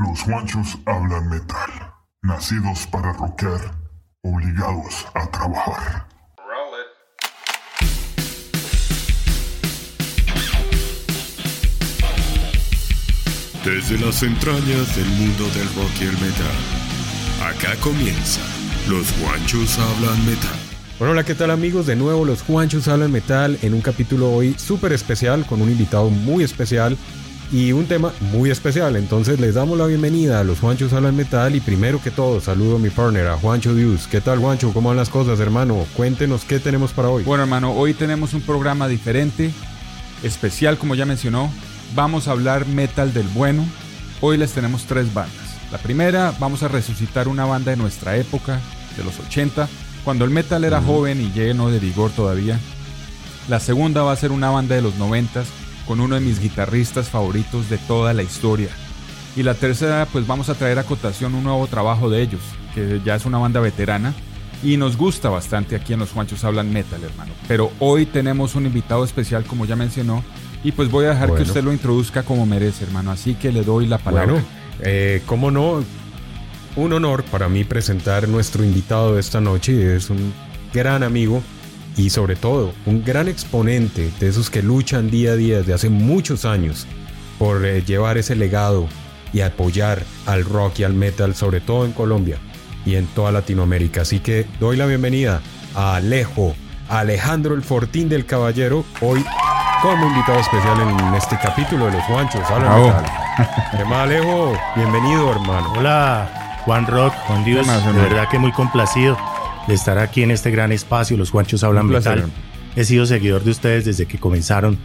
Los guanchos hablan metal. Nacidos para rockear, obligados a trabajar. Desde las entrañas del mundo del rock y el metal. Acá comienza. Los guanchos hablan metal. Bueno, hola, ¿qué tal amigos? De nuevo los Juanchos hablan metal en un capítulo hoy súper especial con un invitado muy especial y un tema muy especial. Entonces les damos la bienvenida a los Juanchos hablan metal y primero que todo saludo a mi partner, a Juancho Dios. ¿Qué tal Juancho? ¿Cómo van las cosas hermano? Cuéntenos qué tenemos para hoy. Bueno hermano, hoy tenemos un programa diferente, especial como ya mencionó. Vamos a hablar metal del bueno. Hoy les tenemos tres bandas. La primera, vamos a resucitar una banda de nuestra época, de los 80 cuando el metal era joven y lleno de vigor todavía. La segunda va a ser una banda de los noventas con uno de mis guitarristas favoritos de toda la historia. Y la tercera, pues vamos a traer a cotación un nuevo trabajo de ellos, que ya es una banda veterana y nos gusta bastante aquí en Los Juanchos Hablan Metal, hermano. Pero hoy tenemos un invitado especial, como ya mencionó, y pues voy a dejar que usted lo introduzca como merece, hermano. Así que le doy la palabra. Bueno, eh, cómo no, un honor para mí presentar nuestro invitado de esta noche. Es un gran amigo y sobre todo un gran exponente de esos que luchan día a día desde hace muchos años por eh, llevar ese legado y apoyar al rock y al metal, sobre todo en Colombia y en toda Latinoamérica. Así que doy la bienvenida a Alejo, a Alejandro el Fortín del Caballero, hoy como invitado especial en este capítulo de Los Guanchos. Hola, ¿Qué más, Alejo? Bienvenido, hermano. Hola, Juan Rock, Juan Dios, de verdad que muy complacido de estar aquí en este gran espacio, Los Guanchos Hablan Metal. He sido seguidor de ustedes desde que comenzaron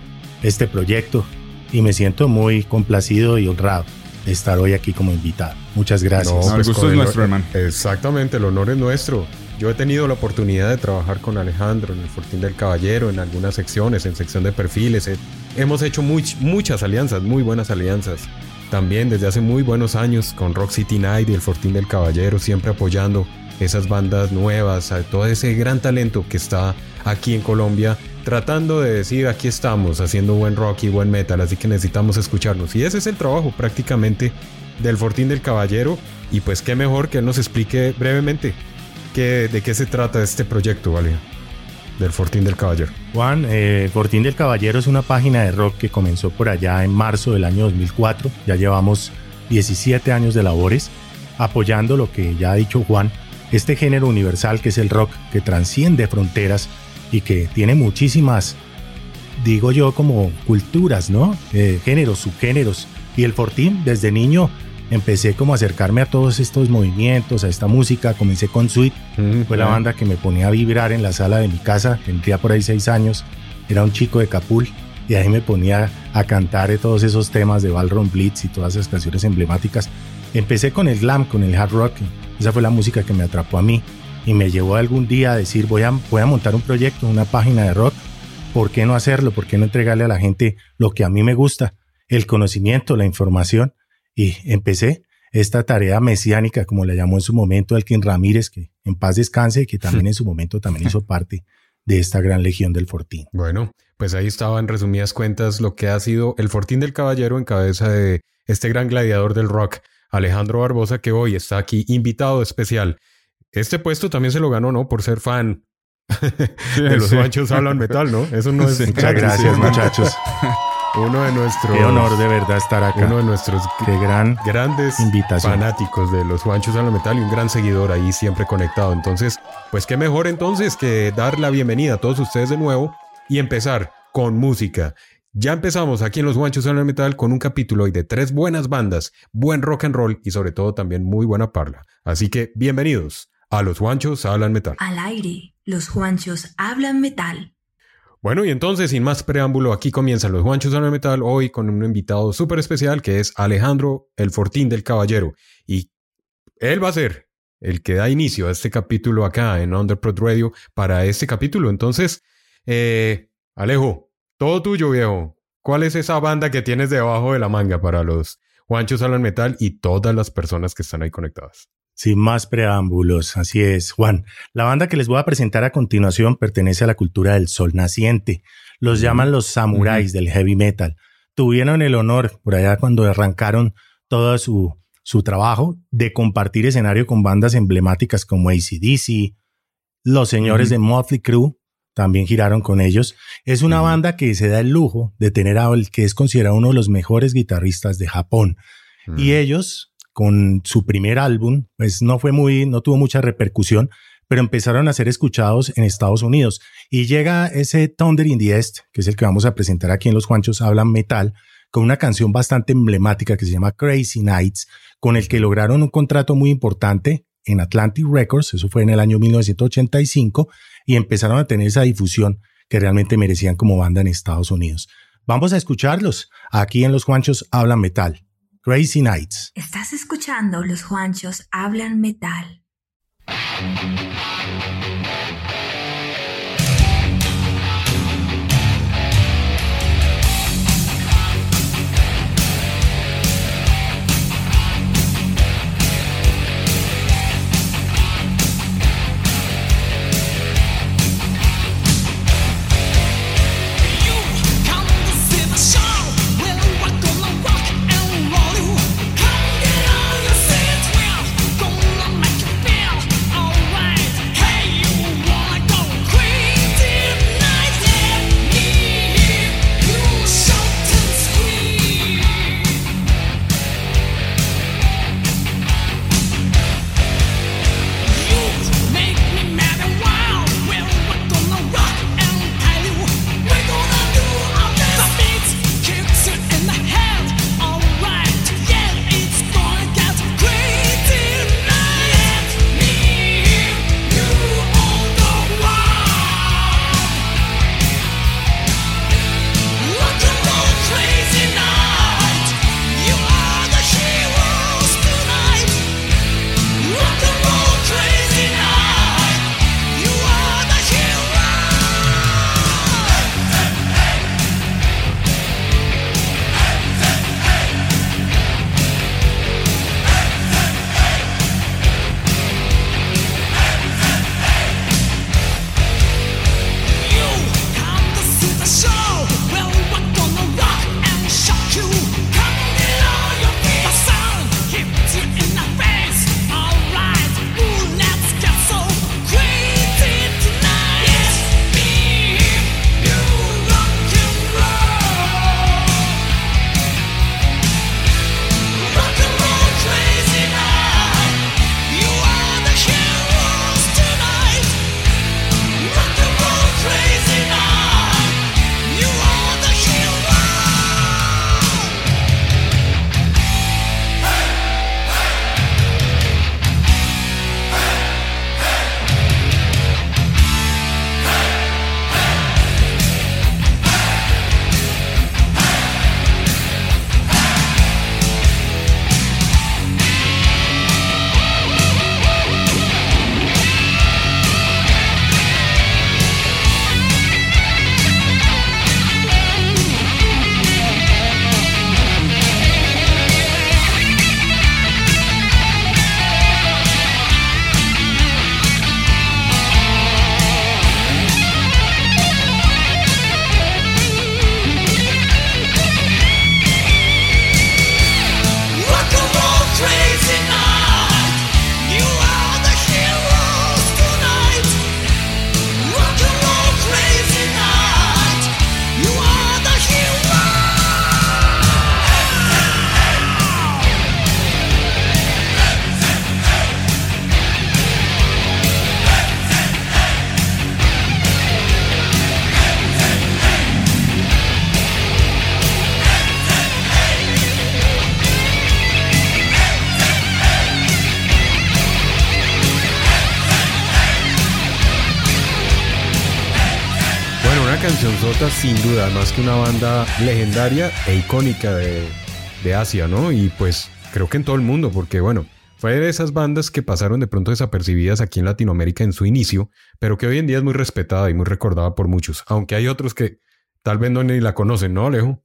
este proyecto y me siento muy complacido y honrado de estar hoy aquí como invitado. Muchas gracias. No, el pues gusto es nuestro, hermano. Exactamente, el honor es nuestro. Yo he tenido la oportunidad de trabajar con Alejandro en el Fortín del Caballero, en algunas secciones, en sección de perfiles. Hemos hecho muchas alianzas, muy buenas alianzas. También desde hace muy buenos años con Rock City Night y el Fortín del Caballero, siempre apoyando esas bandas nuevas, a todo ese gran talento que está aquí en Colombia, tratando de decir aquí estamos haciendo buen rock y buen metal, así que necesitamos escucharnos. Y ese es el trabajo prácticamente del Fortín del Caballero. Y pues qué mejor que él nos explique brevemente qué, de qué se trata este proyecto, ¿vale? del Fortín del Caballero. Juan, eh, Fortín del Caballero es una página de rock que comenzó por allá en marzo del año 2004. Ya llevamos 17 años de labores apoyando lo que ya ha dicho Juan, este género universal que es el rock, que transciende fronteras y que tiene muchísimas, digo yo, como culturas, ¿no? Eh, géneros, subgéneros. Y el Fortín desde niño empecé como a acercarme a todos estos movimientos, a esta música, comencé con Sweet, fue la banda que me ponía a vibrar en la sala de mi casa, tendría por ahí seis años, era un chico de Capul y ahí me ponía a cantar todos esos temas de Ballroom Blitz y todas esas canciones emblemáticas. Empecé con el glam, con el hard rock, esa fue la música que me atrapó a mí y me llevó algún día a decir voy a, voy a montar un proyecto, una página de rock, ¿por qué no hacerlo? ¿Por qué no entregarle a la gente lo que a mí me gusta? El conocimiento, la información y empecé esta tarea mesiánica, como la llamó en su momento Elkin Ramírez, que en paz descanse y que también en su momento también hizo parte de esta gran legión del Fortín. Bueno, pues ahí estaba en resumidas cuentas lo que ha sido el Fortín del Caballero en cabeza de este gran gladiador del rock, Alejandro Barbosa, que hoy está aquí invitado especial. Este puesto también se lo ganó, ¿no? Por ser fan de los manchos hablan metal, ¿no? Eso no es... Muchas gracias, muchachos. Uno de nuestros. Qué honor de verdad estar acá. Uno de nuestros gran, grandes fanáticos de los Juanchos al Metal y un gran seguidor ahí siempre conectado. Entonces, pues qué mejor entonces que dar la bienvenida a todos ustedes de nuevo y empezar con música. Ya empezamos aquí en los Guanchos al Metal con un capítulo hoy de tres buenas bandas, buen rock and roll y sobre todo también muy buena parla. Así que bienvenidos a los Juanchos hablan metal. Al aire, los Juanchos hablan metal. Bueno, y entonces, sin más preámbulo, aquí comienzan los Guanchos de Metal hoy con un invitado súper especial que es Alejandro El Fortín del Caballero. Y él va a ser el que da inicio a este capítulo acá en Underprod Radio para este capítulo. Entonces, eh, Alejo, todo tuyo, viejo. ¿Cuál es esa banda que tienes debajo de la manga para los Guanchos Alan Metal y todas las personas que están ahí conectadas? Sin más preámbulos, así es, Juan. La banda que les voy a presentar a continuación pertenece a la cultura del sol naciente. Los llaman los samuráis del heavy metal. Tuvieron el honor, por allá cuando arrancaron toda su, su trabajo de compartir escenario con bandas emblemáticas como ACDC, los señores de Motley Crue también giraron con ellos. Es una banda que se da el lujo de tener a el que es considerado uno de los mejores guitarristas de Japón. Y ellos, con su primer álbum, pues no fue muy, no tuvo mucha repercusión, pero empezaron a ser escuchados en Estados Unidos. Y llega ese Thunder in the East, que es el que vamos a presentar aquí en Los Juanchos Hablan Metal, con una canción bastante emblemática que se llama Crazy Nights, con el que lograron un contrato muy importante en Atlantic Records, eso fue en el año 1985, y empezaron a tener esa difusión que realmente merecían como banda en Estados Unidos. Vamos a escucharlos. Aquí en Los Juanchos Hablan Metal. Crazy Nights. Estás escuchando Los Juanchos Hablan Metal. Sin duda, más que una banda legendaria e icónica de, Asia, ¿no? Y pues creo que en todo el mundo, porque bueno, fue de esas bandas que pasaron de pronto desapercibidas aquí en Latinoamérica en su inicio, pero que hoy en día es muy respetada y muy recordada por muchos, aunque hay otros que tal vez no ni la conocen, ¿no, Alejo?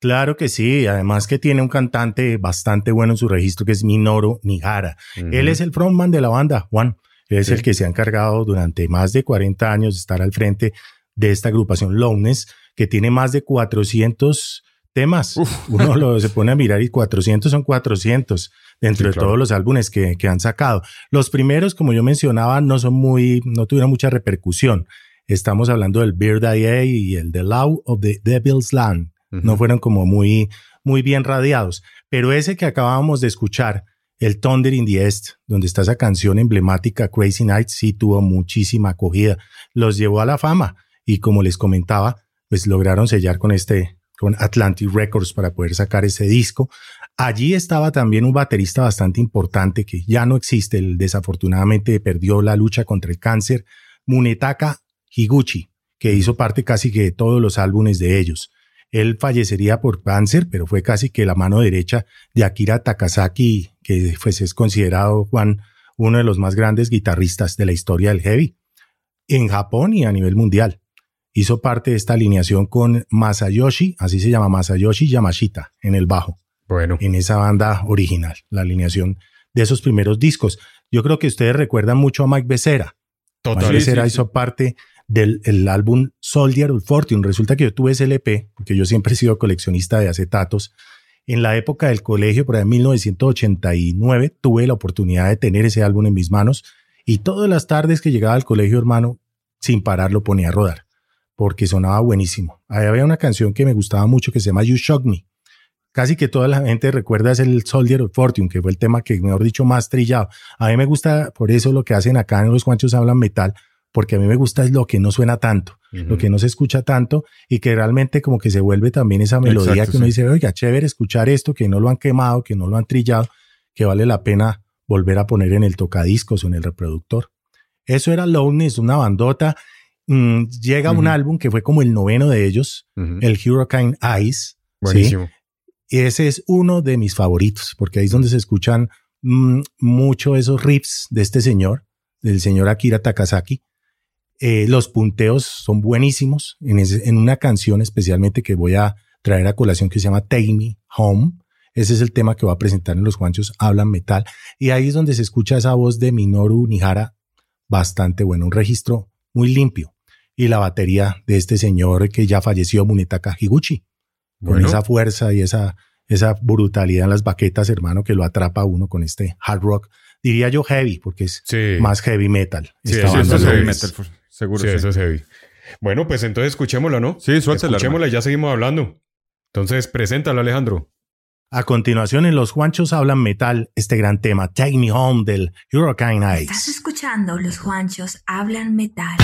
Claro que sí, además que tiene un cantante bastante bueno en su registro que es Minoru Nigara. Él es el frontman de la banda, Juan. Él es el que se ha encargado durante más de 40 años de estar al frente de esta agrupación Lowness, que tiene más de 400 temas. Uno lo, se pone a mirar y 400 son 400 dentro de todos los álbumes que, que, han sacado. Los primeros, como yo mencionaba, no son muy, no tuvieron mucha repercusión. Estamos hablando del Beard IA y el The Law of the Devil's Land. No fueron como muy, muy bien radiados. Pero ese que acabábamos de escuchar, el Thunder in the East, donde está esa canción emblemática Crazy Nights, sí tuvo muchísima acogida. Los llevó a la fama y como les comentaba, pues lograron sellar con este, con Atlantic Records para poder sacar ese disco. Allí estaba también un baterista bastante importante que ya no existe, él desafortunadamente perdió la lucha contra el cáncer, Munetaka Higuchi, que hizo parte casi que de todos los álbumes de ellos. Él fallecería por cáncer, pero fue casi que la mano derecha de Akira Takasaki, que pues, es considerado, Juan, uno de los más grandes guitarristas de la historia del heavy, en Japón y a nivel mundial. Hizo parte de esta alineación con Masayoshi, así se llama Masayoshi Yamashita, en el bajo. Bueno. En esa banda original, la alineación de esos primeros discos. Yo creo que ustedes recuerdan mucho a Mike Becerra. Total. Mike Becerra hizo parte del álbum Soldier of Fortune. Resulta que yo tuve ese LP, porque yo siempre he sido coleccionista de acetatos. En la época del colegio, por ahí en 1989, tuve la oportunidad de tener ese álbum en mis manos y todas las tardes que llegaba al colegio, hermano, sin parar lo ponía a rodar, porque sonaba buenísimo. Ahí había una canción que me gustaba mucho que se llama You Shock Me. Casi que toda la gente recuerda es el Soldier of Fortune, que fue el tema que, mejor dicho, más trillado. A mí me gusta, por eso lo que hacen acá en Los Cuanchos Hablan Metal, porque a mí me gusta es lo que no suena tanto, lo que no se escucha tanto y que realmente como que se vuelve también esa melodía que uno dice, oiga, chévere escuchar esto, que no lo han quemado, que no lo han trillado, que vale la pena volver a poner en el tocadiscos o en el reproductor. Eso era Lowness, una bandota. Mm, llega un álbum que fue como el noveno de ellos, el Hurricane Ice. Buenísimo. Y ese es uno de mis favoritos, porque ahí es donde se escuchan mm, mucho esos riffs de este señor, del señor Akira Takasaki eh, los punteos son buenísimos en, una canción especialmente que voy a traer a colación que se llama Take Me Home. Ese es el tema que voy a presentar en Los Juanchos Hablan Metal. Y ahí es donde se escucha esa voz de Minoru Nihara bastante bueno, un registro muy limpio. Y la batería de este señor que ya falleció, Munetaka Higuchi, con esa fuerza y esa, esa brutalidad en las baquetas, hermano, que lo atrapa uno con este hard rock. Diría yo heavy, porque es más heavy metal. Sí, sí, es heavy metal. Seguro. Sí, eso es heavy. Bueno, pues entonces escuchémosla, ¿no? Sí, suéltela. Escuchémosla y ya seguimos hablando. Entonces, preséntala, Alejandro. A continuación, en Los Juanchos hablan metal, este gran tema, Take Me Home del Hurricane Ice. Estás escuchando Los Juanchos hablan metal.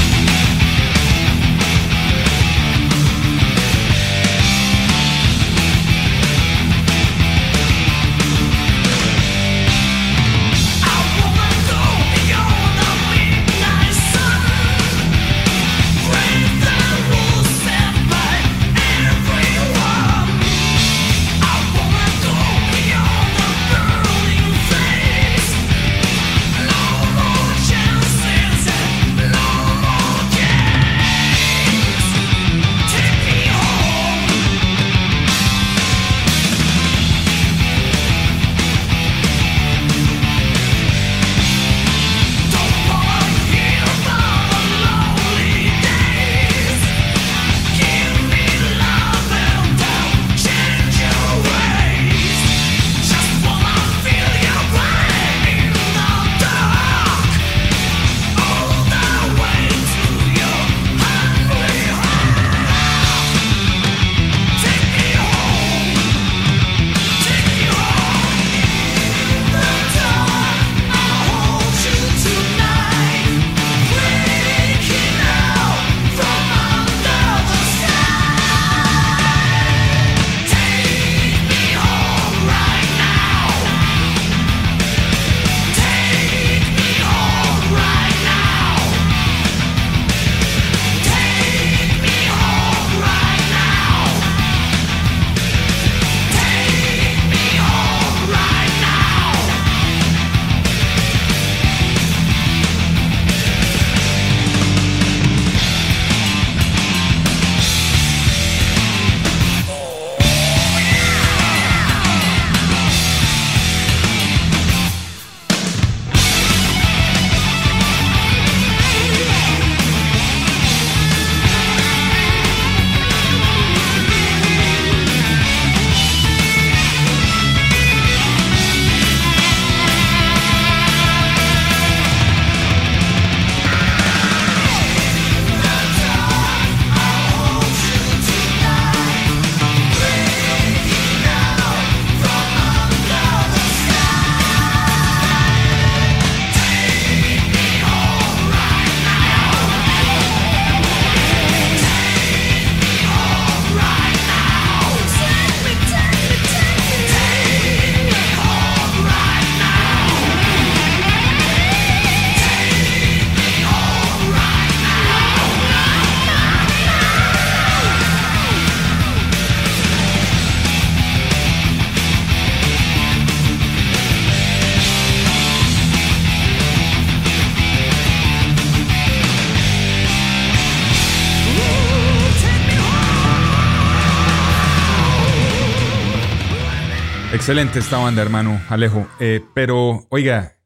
Excelente esta banda, hermano Alejo. Eh, pero, oiga,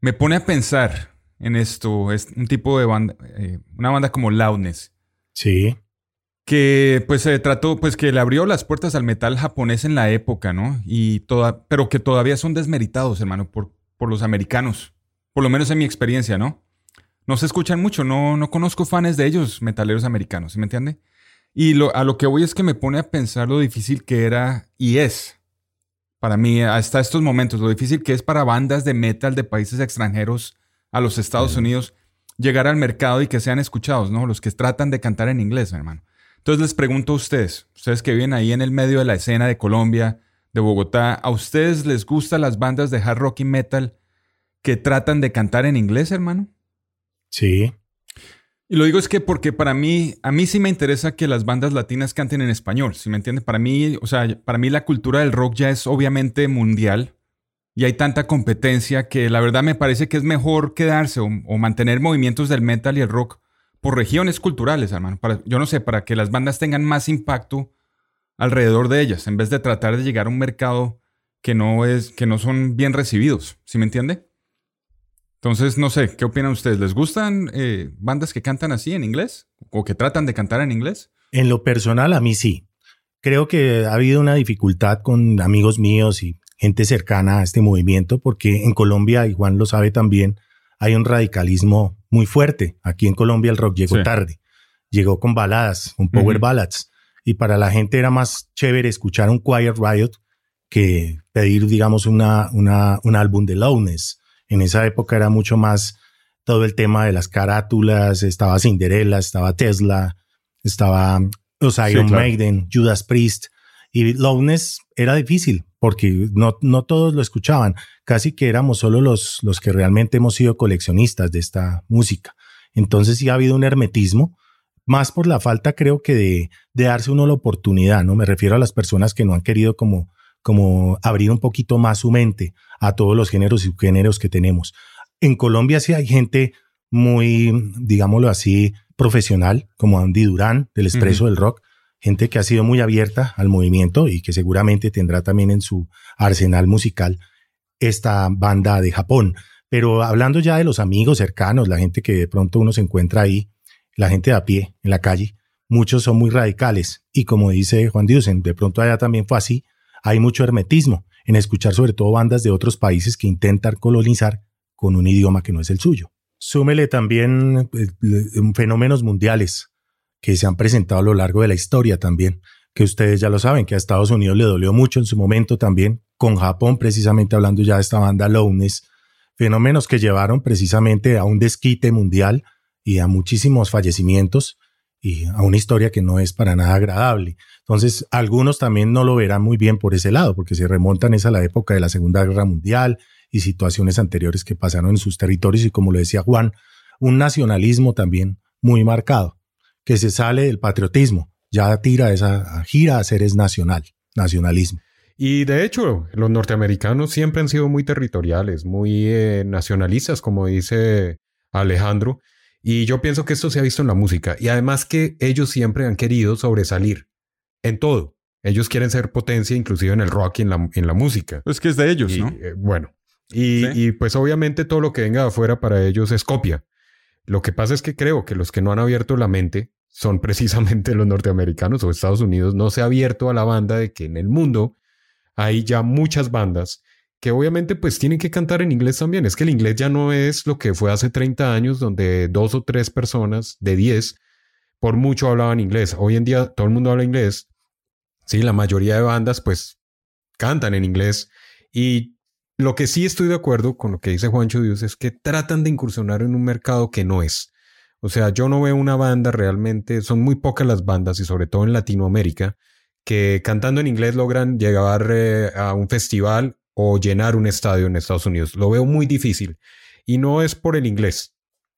me pone a pensar en esto. Es un tipo de banda, eh, una banda como Loudness. Sí. Que pues se trató, pues que le abrió las puertas al metal japonés en la época, ¿no? Y toda, pero que todavía son desmeritados, hermano, por, por los americanos. Por lo menos en mi experiencia, ¿no? No se escuchan mucho, no, no conozco fans de ellos, metaleros americanos, ¿sí me entiende? Y lo, a lo que voy es que me pone a pensar lo difícil que era y es para mí hasta estos momentos, lo difícil que es para bandas de metal de países extranjeros a los Estados Unidos llegar al mercado y que sean escuchados, ¿no? Los que tratan de cantar en inglés, hermano. Entonces les pregunto a ustedes, ustedes que viven ahí en el medio de la escena de Colombia, de Bogotá, ¿a ustedes les gustan las bandas de hard rock y metal que tratan de cantar en inglés, hermano? Sí. Y lo digo es que porque para mí, a mí sí me interesa que las bandas latinas canten en español, ¿sí me entiende? Para mí, o sea, para mí la cultura del rock ya es obviamente mundial y hay tanta competencia que la verdad me parece que es mejor quedarse o, mantener movimientos del metal y el rock por regiones culturales, hermano. Para, yo no sé, para que las bandas tengan más impacto alrededor de ellas, en vez de tratar de llegar a un mercado que no es, que no son bien recibidos, ¿sí me entiende? Entonces, no sé, ¿qué opinan ustedes? ¿Les gustan eh, bandas que cantan así en inglés o que tratan de cantar en inglés? En lo personal, a mí sí. Creo que ha habido una dificultad con amigos míos y gente cercana a este movimiento, porque en Colombia, y Juan lo sabe también, hay un radicalismo muy fuerte. Aquí en Colombia el rock llegó tarde. Llegó con baladas, con power ballads. Y para la gente era más chévere escuchar un Quiet Riot que pedir, digamos, una, una, un álbum de Lowness en esa época era mucho más todo el tema de las carátulas, estaba Cinderella, estaba Tesla, estaba los Iron Maiden, Judas Priest. Y Lowness era difícil porque no, no todos lo escuchaban. Casi que éramos solo los, los que realmente hemos sido coleccionistas de esta música. Entonces sí ha habido un hermetismo, más por la falta creo que de, de darse uno la oportunidad, ¿no? Me refiero a las personas que no han querido como como abrir un poquito más su mente a todos los géneros y subgéneros que tenemos. En Colombia sí hay gente muy, digámoslo así, profesional, como Andy Durán, del Expreso del Rock, gente que ha sido muy abierta al movimiento y que seguramente tendrá también en su arsenal musical esta banda de Japón. Pero hablando ya de los amigos cercanos, la gente que de pronto uno se encuentra ahí, la gente de a pie, en la calle, muchos son muy radicales. Y como dice Juan Diusen, de pronto allá también fue así, hay mucho hermetismo en escuchar sobre todo bandas de otros países que intentan colonizar con un idioma que no es el suyo. Súmele también eh, fenómenos mundiales que se han presentado a lo largo de la historia también, que ustedes ya lo saben, que a Estados Unidos le dolió mucho en su momento también, con Japón precisamente hablando ya de esta banda Lowness, fenómenos que llevaron precisamente a un desquite mundial y a muchísimos fallecimientos y a una historia que no es para nada agradable. Entonces, algunos también no lo verán muy bien por ese lado, porque se remontan es a la época de la Segunda Guerra Mundial y situaciones anteriores que pasaron en sus territorios y como lo decía Juan, un nacionalismo también muy marcado, que se sale del patriotismo, ya tira esa gira a ser es nacional, nacionalismo. Y de hecho, los norteamericanos siempre han sido muy territoriales, muy eh, nacionalistas, como dice Alejandro, y yo pienso que esto se ha visto en la música. Y además que ellos siempre han querido sobresalir en todo. Ellos quieren ser potencia, inclusive en el rock y en la, en la música. Es que es de ellos, ¿no? Eh, bueno. Y, y, pues obviamente todo lo que venga de afuera para ellos es copia. Lo que pasa es que creo que los que no han abierto la mente son precisamente los norteamericanos o Estados Unidos. No se ha abierto a la banda de que en el mundo hay ya muchas bandas que obviamente pues tienen que cantar en inglés también. Es que el inglés ya no es lo que fue hace 30 años, donde dos o tres personas de 10 por mucho hablaban inglés. Hoy en día todo el mundo habla inglés. Sí, la mayoría de bandas pues cantan en inglés. Y lo que sí estoy de acuerdo con lo que dice Juancho Dios es que tratan de incursionar en un mercado que no es. O sea, yo no veo una banda realmente, son muy pocas las bandas y sobre todo en Latinoamérica que cantando en inglés logran llegar eh, a un festival o llenar un estadio en Estados Unidos. Lo veo muy difícil. Y no es por el inglés,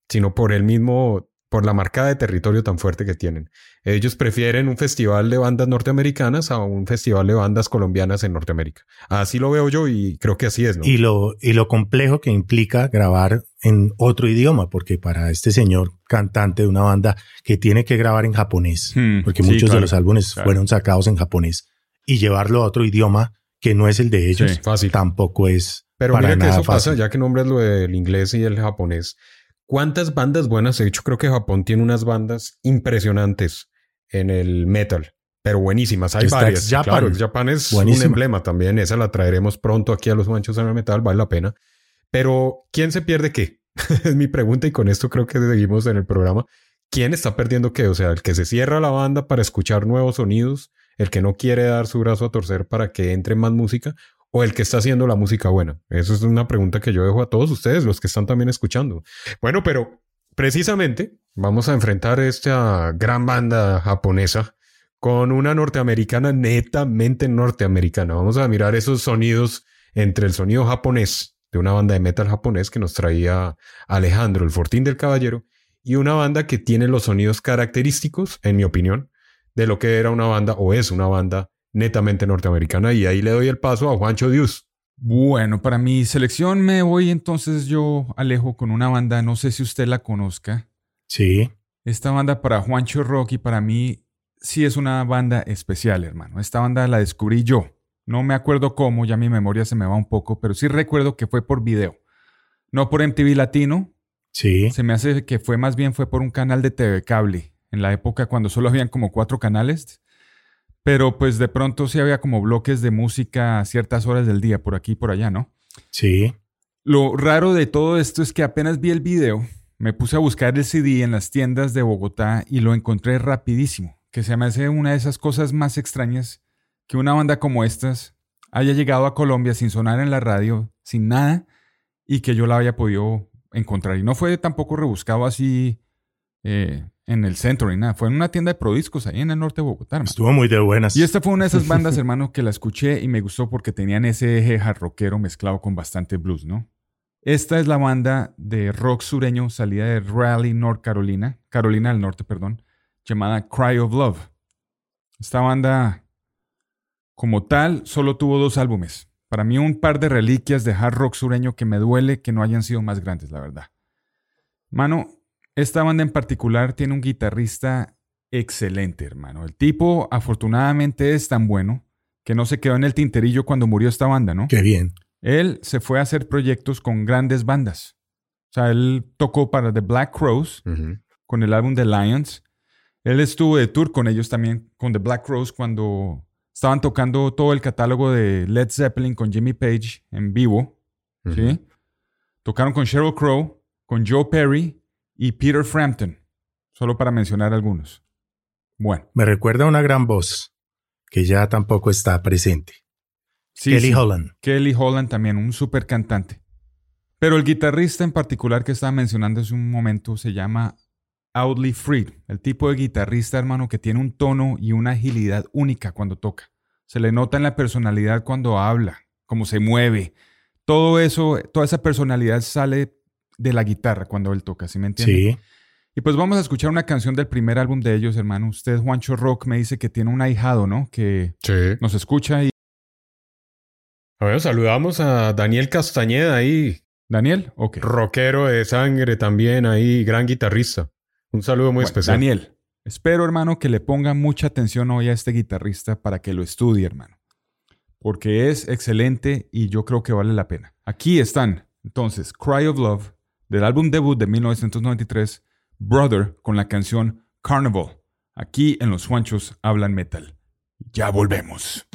sino por el mismo, por la marca de territorio tan fuerte que tienen. Ellos prefieren un festival de bandas norteamericanas a un festival de bandas colombianas en Norteamérica. Así lo veo yo y creo que así es, ¿no? Y lo, y lo complejo que implica grabar en otro idioma, porque para este señor cantante de una banda que tiene que grabar en japonés, hmm, porque muchos de los álbumes fueron sacados en japonés, y llevarlo a otro idioma que no es el de ellos, Sí, fácil. tampoco es Pero para mira que nada eso fácil. pasa, ya que nombres lo del inglés y el japonés. ¿Cuántas bandas buenas? De hecho, creo que Japón tiene unas bandas impresionantes en el metal, pero buenísimas. Hay Está varias. X-Japan. Claro, Japan es Buenísima. un emblema también. Esa la traeremos pronto aquí a los manchos en el metal, vale la pena. Pero, ¿quién se pierde qué? es mi pregunta y con esto creo que seguimos en el programa. ¿Quién está perdiendo qué? O sea, el que se cierra la banda para escuchar nuevos sonidos, el que no quiere dar su brazo a torcer para que entre más música, o el que está haciendo la música buena. Eso es una pregunta que yo dejo a todos ustedes, los que están también escuchando. Bueno, pero precisamente vamos a enfrentar esta gran banda japonesa con una norteamericana netamente norteamericana. Vamos a mirar esos sonidos entre el sonido japonés de una banda de metal japonés que nos traía Alejandro, el Fortín del Caballero, y una banda que tiene los sonidos característicos, en mi opinión, de lo que era una banda o es una banda netamente norteamericana. Y ahí le doy el paso a Juancho Dios. Bueno, para mi selección me voy entonces yo, Alejo, con una banda, no sé si usted la conozca. Sí, Esta banda para Juancho Rock y para mí sí es una banda especial, hermano. Esta banda la descubrí yo. No me acuerdo cómo, ya mi memoria se me va un poco, pero sí recuerdo que fue por video. No por MTV Latino, sí. se me hace que fue más bien fue por un canal de TV cable, en la época cuando solo habían como cuatro canales. Pero pues de pronto sí había como bloques de música a ciertas horas del día, por aquí y por allá, ¿no? Sí, Lo raro de todo esto es que apenas vi el video, me puse a buscar el CD en las tiendas de Bogotá y lo encontré rapidísimo, que se me hace una de esas cosas más extrañas que una banda como estas haya llegado a Colombia sin sonar en la radio, sin nada, y que yo la haya podido encontrar. Y no fue tampoco rebuscado así eh, en el centro ni nada, fue en una tienda de prodiscos ahí en el norte de Bogotá. hermano. estuvo muy de buenas. Y esta fue una de esas bandas, hermano, que la escuché y me gustó porque tenían ese eje hard rockero mezclado con bastante blues, ¿no? Esta es la banda de rock sureño salida de Raleigh, North Carolina, Carolina del Norte, perdón, llamada Cry of Love. Esta banda, como tal, solo tuvo dos álbumes. Para mí, un par de reliquias de hard rock sureño que me duele que no hayan sido más grandes, la verdad. Mano, esta banda en particular tiene un guitarrista excelente, hermano. El tipo, afortunadamente, es tan bueno que no se quedó en el tinterillo cuando murió esta banda, ¿no? Qué bien. Él se fue a hacer proyectos con grandes bandas. O sea, él tocó para The Black Crows con el álbum The Lions. Él estuvo de tour con ellos también, con The Black Crows, cuando estaban tocando todo el catálogo de Led Zeppelin con Jimmy Page en vivo. ¿sí? Tocaron con Sheryl Crow, con Joe Perry y Peter Frampton, solo para mencionar algunos. Bueno, Me recuerda a una gran voz que ya tampoco está presente. sí, Kelly sí. Holland. Kelly Holland también, un super cantante. Pero el guitarrista en particular que estaba mencionando hace un momento se llama Audley Freed, el tipo de guitarrista, hermano, que tiene un tono y una agilidad única cuando toca. Se le nota en la personalidad cuando habla, cómo se mueve. Todo eso, toda esa personalidad sale de la guitarra cuando él toca, ¿sí me entiende? Sí, Y pues vamos a escuchar una canción del primer álbum de ellos, hermano. Usted, Juancho Rock, me dice que tiene un ahijado, ¿no? Que Sí. nos escucha y... Bueno, saludamos a Daniel Castañeda ahí, Daniel, ok. rockero de sangre también ahí, gran guitarrista. Un saludo muy Bueno, especial. Daniel, espero, hermano, que le ponga mucha atención hoy a este guitarrista para que lo estudie, hermano. Porque es excelente y yo creo que vale la pena. Aquí están, entonces, Cry of Love, del álbum debut de 1993, Brother, con la canción Carnival. Aquí en Los Juanchos hablan metal. Ya volvemos.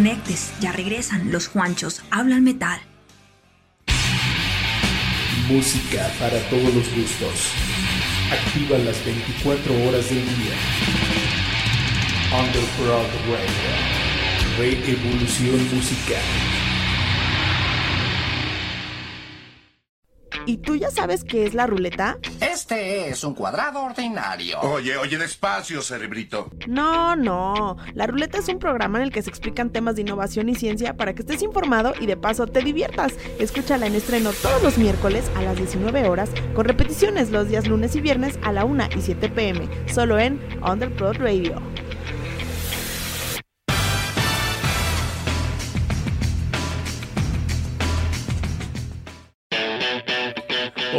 Desconectes, ya regresan los Juanchos Hablan Metal. Música para todos los gustos. Activa las 24 horas del día. Underground Radio. Reevolución musical. ¿Y tú ya sabes qué es la ruleta? Este es un cuadrado ordinario. Oye, oye, despacio, cerebrito. No, no. La ruleta es un programa en el que se explican temas de innovación y ciencia para que estés informado y de paso te diviertas. Escúchala en estreno todos los miércoles a las 19 horas, con repeticiones los días lunes y viernes a la 1 y 7 pm, solo en Underprod Radio.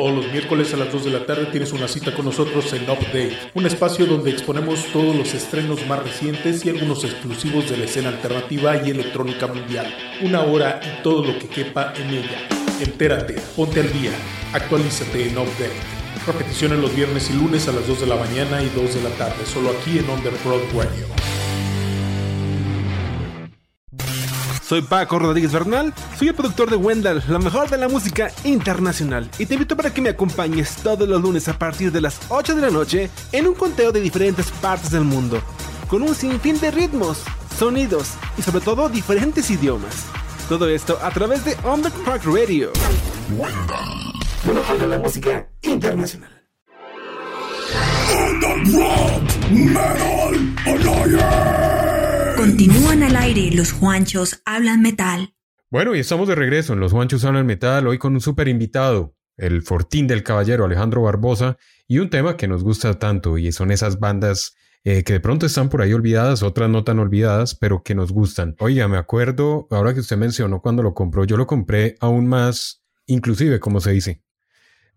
Todos los miércoles a las 2 de la tarde tienes una cita con nosotros en Update, un espacio donde exponemos todos los estrenos más recientes y algunos exclusivos de la escena alternativa y electrónica mundial. Una hora y todo lo que quepa en ella. Entérate, ponte al día, actualízate en Update. Repeticiones los viernes y lunes a las 2 de la mañana y 2 de la tarde, solo aquí en Underprod Radio. Soy Paco Rodríguez Bernal, soy el productor de Wendell, la mejor de la música internacional, y te invito para que me acompañes todos los lunes a partir de las 8 de la noche en un conteo de diferentes partes del mundo, con un sinfín de ritmos, sonidos y sobre todo diferentes idiomas. Todo esto a través de Underground Radio. Lo mejor de la música internacional. Continúan al aire los Juanchos Hablan Metal. Bueno, y estamos de regreso en Los Juanchos Hablan Metal, hoy con un super invitado, el Fortín del Caballero Alejandro Barbosa, y un tema que nos gusta tanto, y son esas bandas eh, que de pronto están por ahí olvidadas, otras no tan olvidadas, pero que nos gustan. Oiga, me acuerdo, ahora que usted mencionó cuando lo compró, yo lo compré aún más inclusive, como se dice.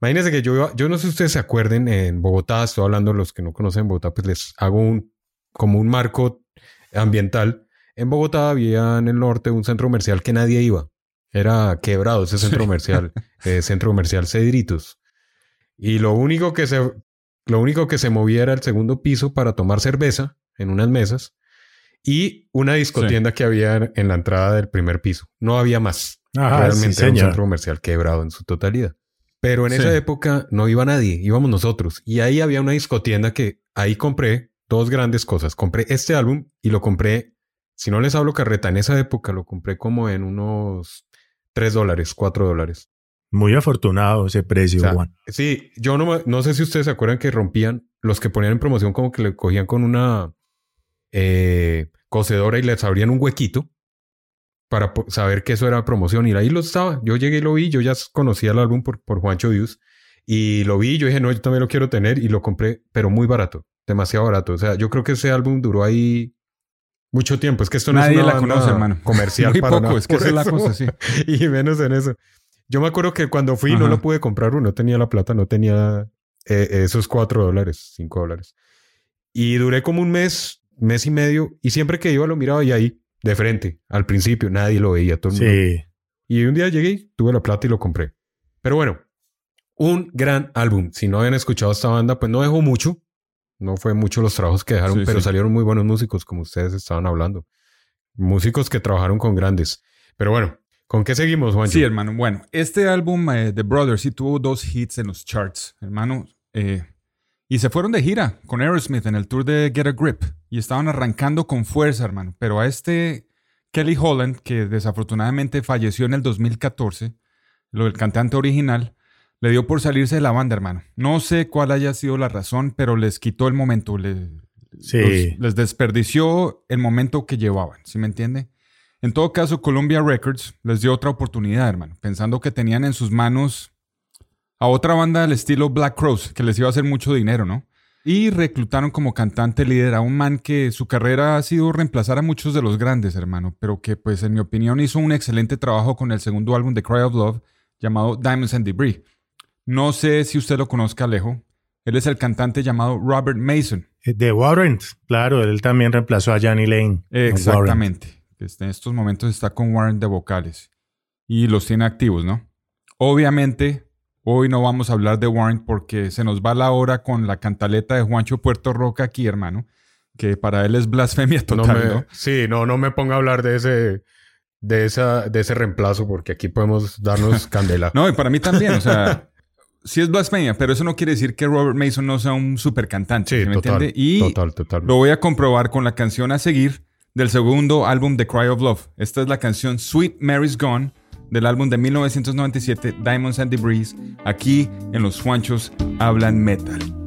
Imagínense que yo, yo no sé si ustedes se acuerden, en Bogotá, estoy hablando de los que no conocen Bogotá, pues les hago un, como un marco ambiental. En Bogotá había en el norte un centro comercial que nadie iba. Era quebrado ese centro comercial, eh, centro comercial Cedritos. Y lo único que se, lo único que se movía era el segundo piso para tomar cerveza en unas mesas y una discotienda que había en la entrada del primer piso. No había más. Ajá, Realmente sí, era un centro comercial quebrado en su totalidad. Pero en Sí. esa época no iba nadie, íbamos nosotros. Y ahí había una discotienda que ahí compré dos grandes cosas. Compré este álbum y lo compré, si no les hablo carreta, en esa época lo compré como en unos 3 dólares, 4 dólares. Muy afortunado ese precio, O sea, Juan. Sí, yo no, no sé si ustedes se acuerdan que rompían, los que ponían en promoción como que le cogían con una eh, cocedora y les abrían un huequito para saber que eso era promoción. Y ahí lo estaba. Yo llegué y lo vi, yo ya conocía el álbum por, por Juancho Dios. Y lo vi, yo dije, no, yo también lo quiero tener y lo compré, pero muy barato, demasiado barato. O sea, yo creo que ese álbum duró ahí mucho tiempo. Es que esto no Nadie es una la conoce, hermano. comercial Muy para poco, nada. es que esa es la cosa, sí. y menos en eso. Yo me acuerdo que cuando fui no Ajá. lo pude comprar uno, no tenía la plata, no tenía eh, esos cuatro dólares, cinco dólares. Y duré como un mes, mes y medio, y siempre que iba lo miraba y ahí, de frente, al principio, nadie lo veía, todo el mundo. Sí. Y un día llegué, tuve la plata y lo compré. Pero bueno, un gran álbum. Si no habían escuchado esta banda, pues no dejó mucho. No fue mucho los trabajos que dejaron, Sí, pero sí. salieron muy buenos músicos, como ustedes estaban hablando. Músicos que trabajaron con grandes. Pero bueno, ¿con qué seguimos, Juancho? Sí, hermano. Bueno, este álbum eh, The Brothers sí tuvo dos hits en los charts, hermano. eh, y se fueron de gira con Aerosmith en el tour de Get a Grip. Y estaban arrancando con fuerza, hermano. Pero a este Kelly Holland, que desafortunadamente falleció en el 2014, lo del cantante original, le dio por salirse de la banda, hermano. No sé cuál haya sido la razón, pero les quitó el momento. le- Sí. los- les desperdició el momento que llevaban, ¿sí me entiende? En todo caso, Columbia Records les dio otra oportunidad, hermano, pensando que tenían en sus manos a otra banda del estilo Black Crowes, que les iba a hacer mucho dinero, ¿no? Y reclutaron como cantante líder a un man que su carrera ha sido reemplazar a muchos de los grandes, hermano, pero que pues en mi opinión hizo un excelente trabajo con el segundo álbum de Cry of Love llamado Diamonds and Debris. No sé si usted lo conozca, Alejo. Él es el cantante llamado Robert Mason. Eh, De Warrant, claro, él también reemplazó a Johnny Lane. Exactamente. Este- en estos momentos está con Warren de vocales. Y los tiene activos, ¿no? Obviamente, hoy no vamos a hablar de Warren porque se nos va la hora con la cantaleta de Juancho Puerto Roca aquí, hermano. que para él es blasfemia No total, me- ¿no? Sí, no, no me ponga a hablar de ese, de esa, de ese reemplazo, porque aquí podemos darnos candela. No, y para mí también, o sea, sí es blasfemia, pero eso no quiere decir que Robert Mason no sea un super cantante, Sí, ¿sí me total, entiende? Y total, total. lo voy a comprobar con la canción a seguir del segundo álbum The Cry of Love. Esta es la canción Sweet Mary's Gone del álbum de 1997 Diamonds and Debris. Aquí en Los Juanchos hablan metal.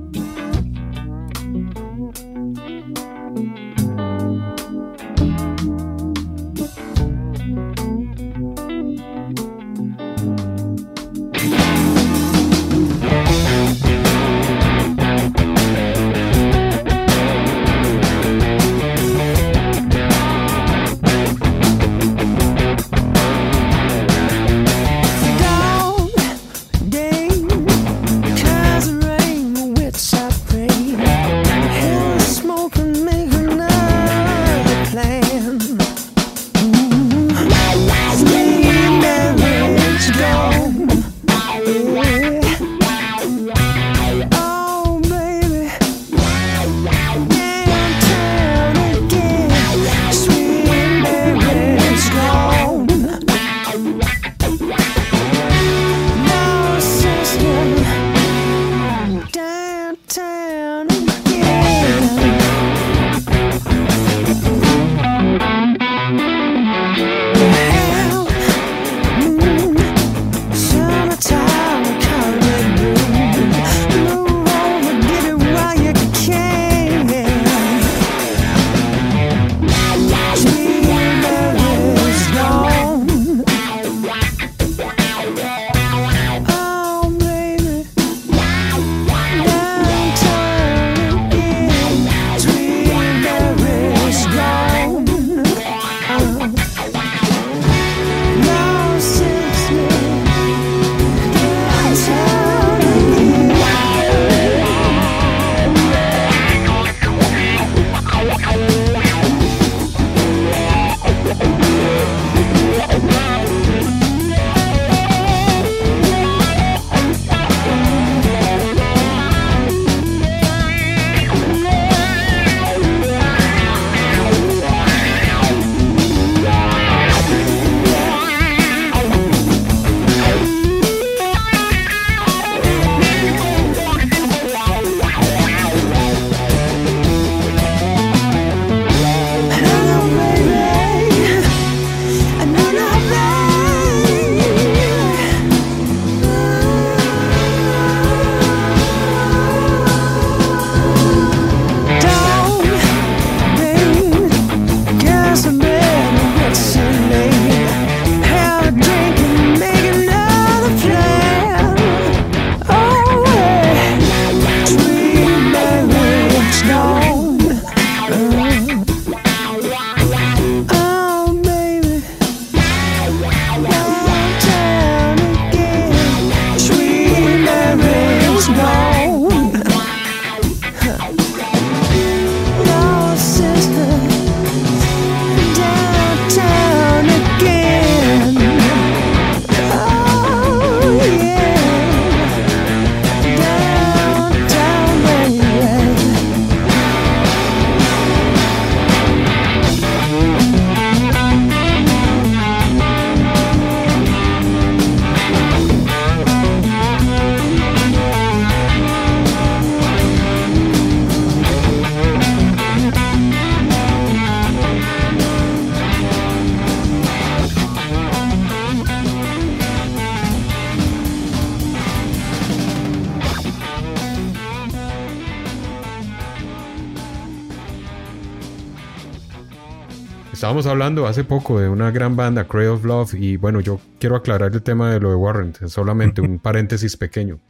Estábamos hablando hace poco de una gran banda, Cray of Love, y bueno, yo quiero aclarar el tema de lo de Warren, solamente un paréntesis pequeño.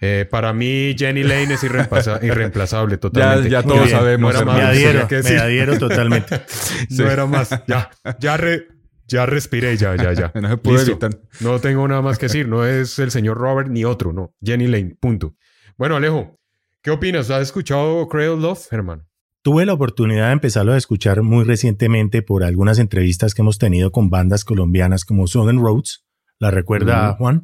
Eh, para mí, Jenny Lane es irreemplaza- irreemplazable totalmente. ya todos bien, sabemos, No Me adhiero, me totalmente. No era más. Ya, ya, re- ya respiré, ya, ya, ya. No se pudo Listo. evitar. No tengo nada más que decir. No es el señor Robert ni otro, no. Jenny Lane, punto. Bueno, Alejo, ¿qué opinas? ¿Has escuchado Cray of Love, hermano? Tuve la oportunidad de empezarlo a escuchar muy recientemente por algunas entrevistas que hemos tenido con bandas colombianas como Southern Roads, la recuerda Ujú. Juan,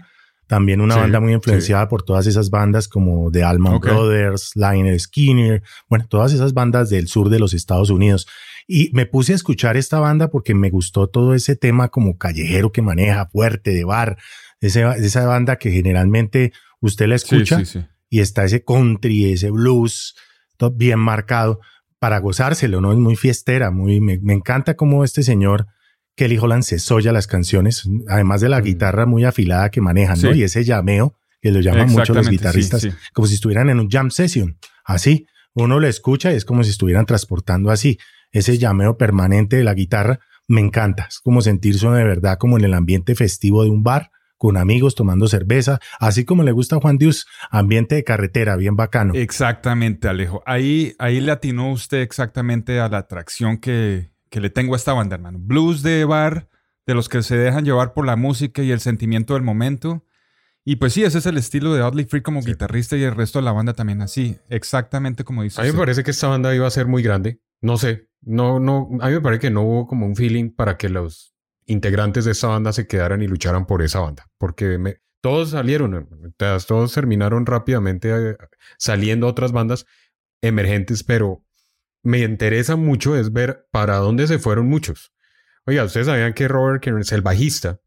También una Sí, banda muy influenciada por todas esas bandas como The Allman Ok. Brothers, Lionel Skinner, bueno, todas esas bandas del sur de los Estados Unidos. Y me puse a escuchar esta banda porque me gustó todo ese tema como callejero que maneja, fuerte, de bar. Ese- esa banda que generalmente usted la Sí, escucha sí, sí. y está ese country, ese blues, todo bien marcado para gozárselo, ¿no? Es muy fiestera, muy, me, me encanta cómo este señor Kelly Holland se soya las canciones, además de la guitarra muy afilada que manejan, ¿no? Sí. Y ese llameo que lo llaman mucho los guitarristas, sí, sí. como si estuvieran en un jam session, así. Uno lo escucha y es como si estuvieran transportando así. Ese llameo permanente de la guitarra me encanta. Es como sentirse de verdad como en el ambiente festivo de un bar, con amigos tomando cerveza, así como le gusta a Juan Dios, ambiente de carretera, bien bacano. Exactamente, Alejo. Ahí, ahí le atinó usted exactamente a la atracción que, que le tengo a esta banda, hermano. Blues de bar, de los que se dejan llevar por la música y el sentimiento del momento. Y pues sí, ese es el estilo de Oddly Free como guitarrista y el resto de la banda también así. Exactamente como dice A mí me parece que esta banda iba a ser muy grande. No sé. No, no. A mí me parece que no hubo como un feeling para que los integrantes de esta banda se quedaran y lucharan por esa banda. Porque me- todos salieron, todos terminaron rápidamente eh, saliendo a otras bandas emergentes, pero me interesa mucho es ver para dónde se fueron muchos. Oiga, ustedes sabían que Robert Kearns, el bajista,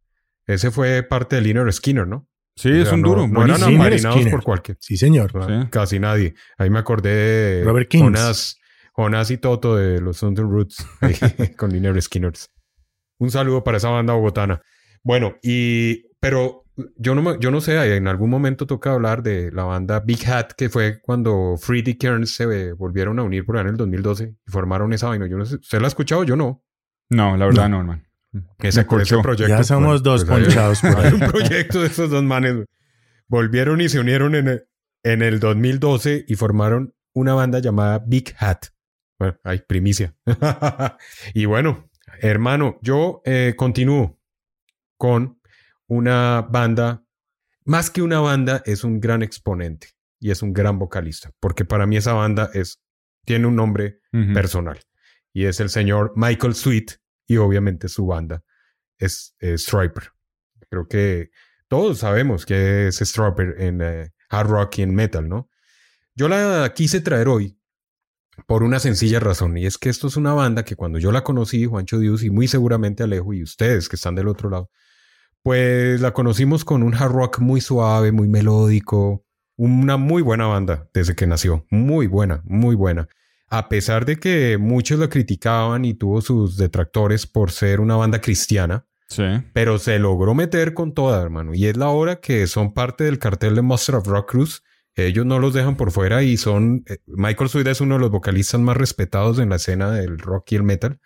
ese fue parte de Liner Skinner, ¿no? Sí, O es un no- duro. No, eran. Lynyrd amarinados Skynyrd. por cualquier. Sí, señor. Sí. Casi nadie. Ahí me acordé de Robert. Jonas, Jonas y Toto de los Thunder Roots con Liner Skinners. Un saludo para esa banda bogotana. Bueno, y pero yo no, me- yo no sé, en algún momento toca hablar de la banda Big Hat, que fue cuando Freddie Kearns se volvieron a unir por ahí en el 2012 y formaron esa vaina. Yo no sé, ¿usted la ha escuchado? Yo no. No, la verdad no, hermano. Ese, Me corchó. ese proyecto. Ya somos dos pues, hay- ponchados por hay ahí. un proyecto de esos dos manes. Volvieron y se unieron en el, en el 2012 y formaron una banda llamada Big Hat. Bueno, hay primicia. y bueno, hermano, yo eh, continúo con una banda. Más que una banda, es un gran exponente y es un gran vocalista, porque para mí esa banda es, tiene un nombre personal y es el señor Michael Sweet y obviamente su banda es, eh, Striper. Creo que todos sabemos que es Striper en eh, hard rock y en metal, ¿no? Yo la quise traer hoy por una sencilla razón y es que esto es una banda que cuando yo la conocí, Juancho Dios y muy seguramente Alejo y ustedes que están del otro lado, pues la conocimos con un hard rock muy suave, muy melódico, una muy buena banda desde que nació, muy buena, muy buena. A pesar de que muchos la criticaban y tuvo sus detractores por ser una banda cristiana, Sí. pero se logró meter con toda, hermano. Y es la hora que son parte del cartel de Monster of Rock Cruise. Ellos no los dejan por fuera y son... eh, Michael Sweet es uno de los vocalistas más respetados en la escena del rock y el metal.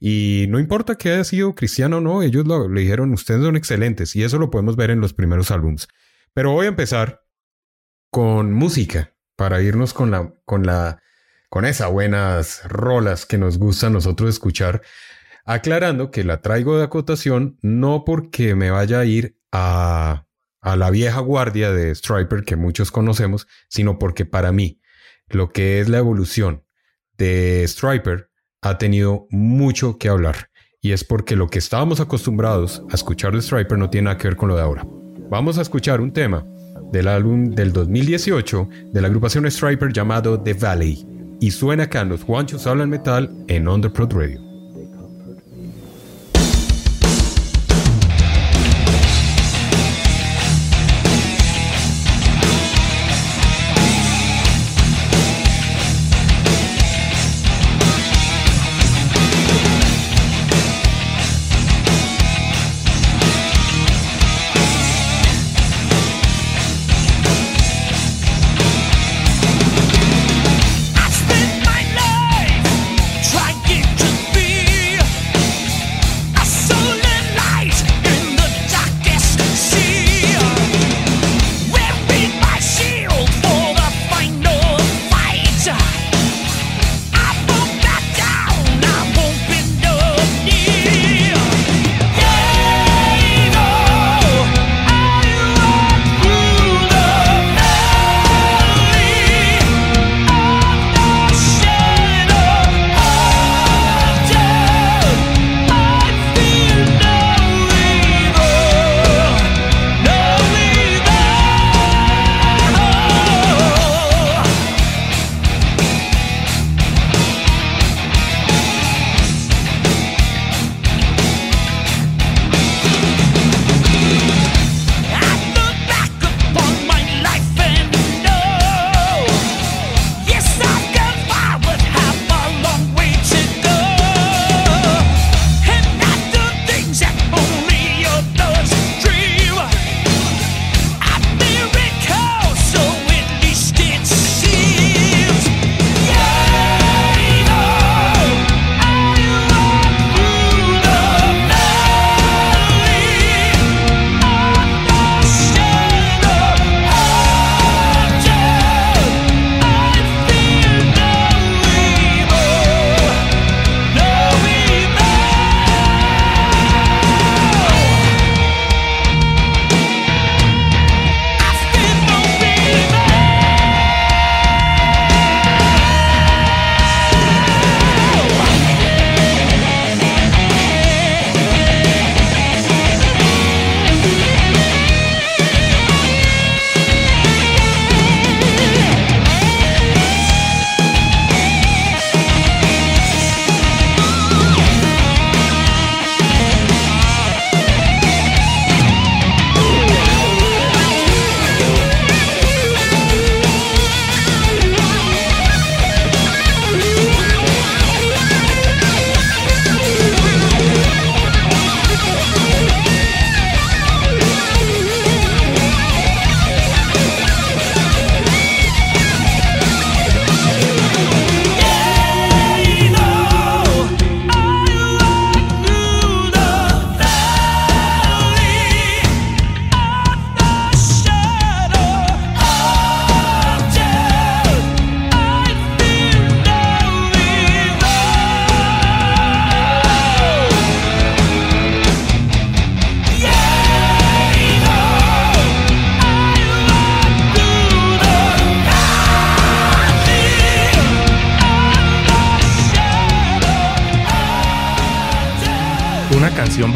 Y no importa que haya sido cristiano o no, ellos lo, le dijeron, ustedes son excelentes. Y eso lo podemos ver en los primeros álbums. Pero voy a empezar con música para irnos con la... Con la con esas buenas rolas que nos gusta a nosotros escuchar aclarando que la traigo de acotación no porque me vaya a ir a, a la vieja guardia de Striper que muchos conocemos, sino porque para mí lo que es la evolución de Striper ha tenido mucho que hablar. Y es porque lo que estábamos acostumbrados a escuchar de Striper no tiene nada que ver con lo de ahora. Vamos a escuchar un tema del álbum del 2018 de la agrupación Striper llamado The Valley. Y suena acá en los Juanchos Hablan Metal en Underprod Radio.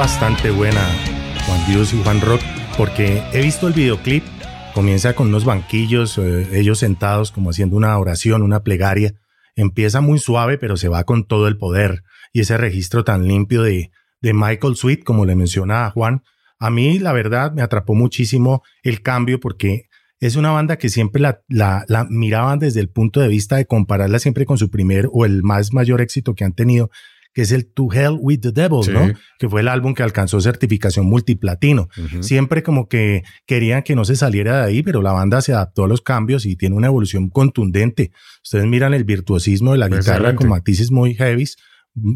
Bastante buena, Juan Dios y Juan Rock, porque he visto el videoclip, comienza con unos banquillos, eh, ellos sentados como haciendo una oración, una plegaria. Empieza muy suave, pero se va con todo el poder. Y ese registro tan limpio de, de Michael Sweet, como le menciona Juan, a mí la verdad me atrapó muchísimo el cambio porque es una banda que siempre la, la miraban desde el punto de vista de compararla siempre con su primer o el más mayor éxito que han tenido, que es el To Hell with the Devil, Sí. ¿no? Que fue el álbum que alcanzó certificación multiplatino. Siempre como que querían que no se saliera de ahí, pero la banda se adaptó a los cambios y tiene una evolución contundente. Ustedes miran el virtuosismo de la guitarra con matices muy heavies.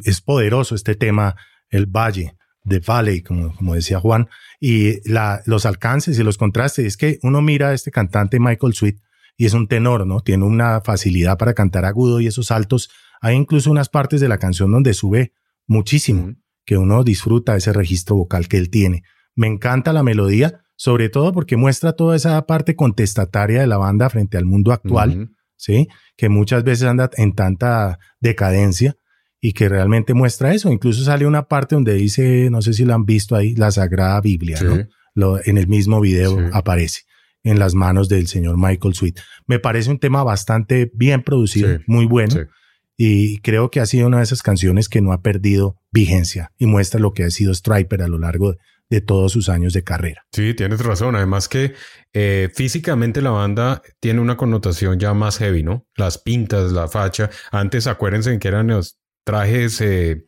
Es poderoso este tema, el valle, de Valley, como, como decía Juan, y la, los alcances y los contrastes. Es que uno mira a este cantante Michael Sweet y es un tenor, ¿no? Tiene una facilidad para cantar agudo y esos altos. Hay incluso unas partes de la canción donde sube muchísimo, que uno disfruta ese registro vocal que él tiene. Me encanta la melodía, sobre todo porque muestra toda esa parte contestataria de la banda frente al mundo actual. ¿sí? Que muchas veces anda en tanta decadencia y que realmente muestra eso. Incluso sale una parte donde dice, no sé si la han visto ahí, la Sagrada Biblia, Sí. ¿no? Lo- en el mismo video Sí. aparece en las manos del señor Michael Sweet. Me parece un tema bastante bien producido, Sí. muy bueno. Sí. Y creo que ha sido una de esas canciones que no ha perdido vigencia y muestra lo que ha sido Striper a lo largo de, de todos sus años de carrera. Sí, tienes razón. Además que eh, físicamente la banda tiene una connotación ya más heavy, ¿no? Las pintas, la facha. Antes acuérdense que eran los trajes eh,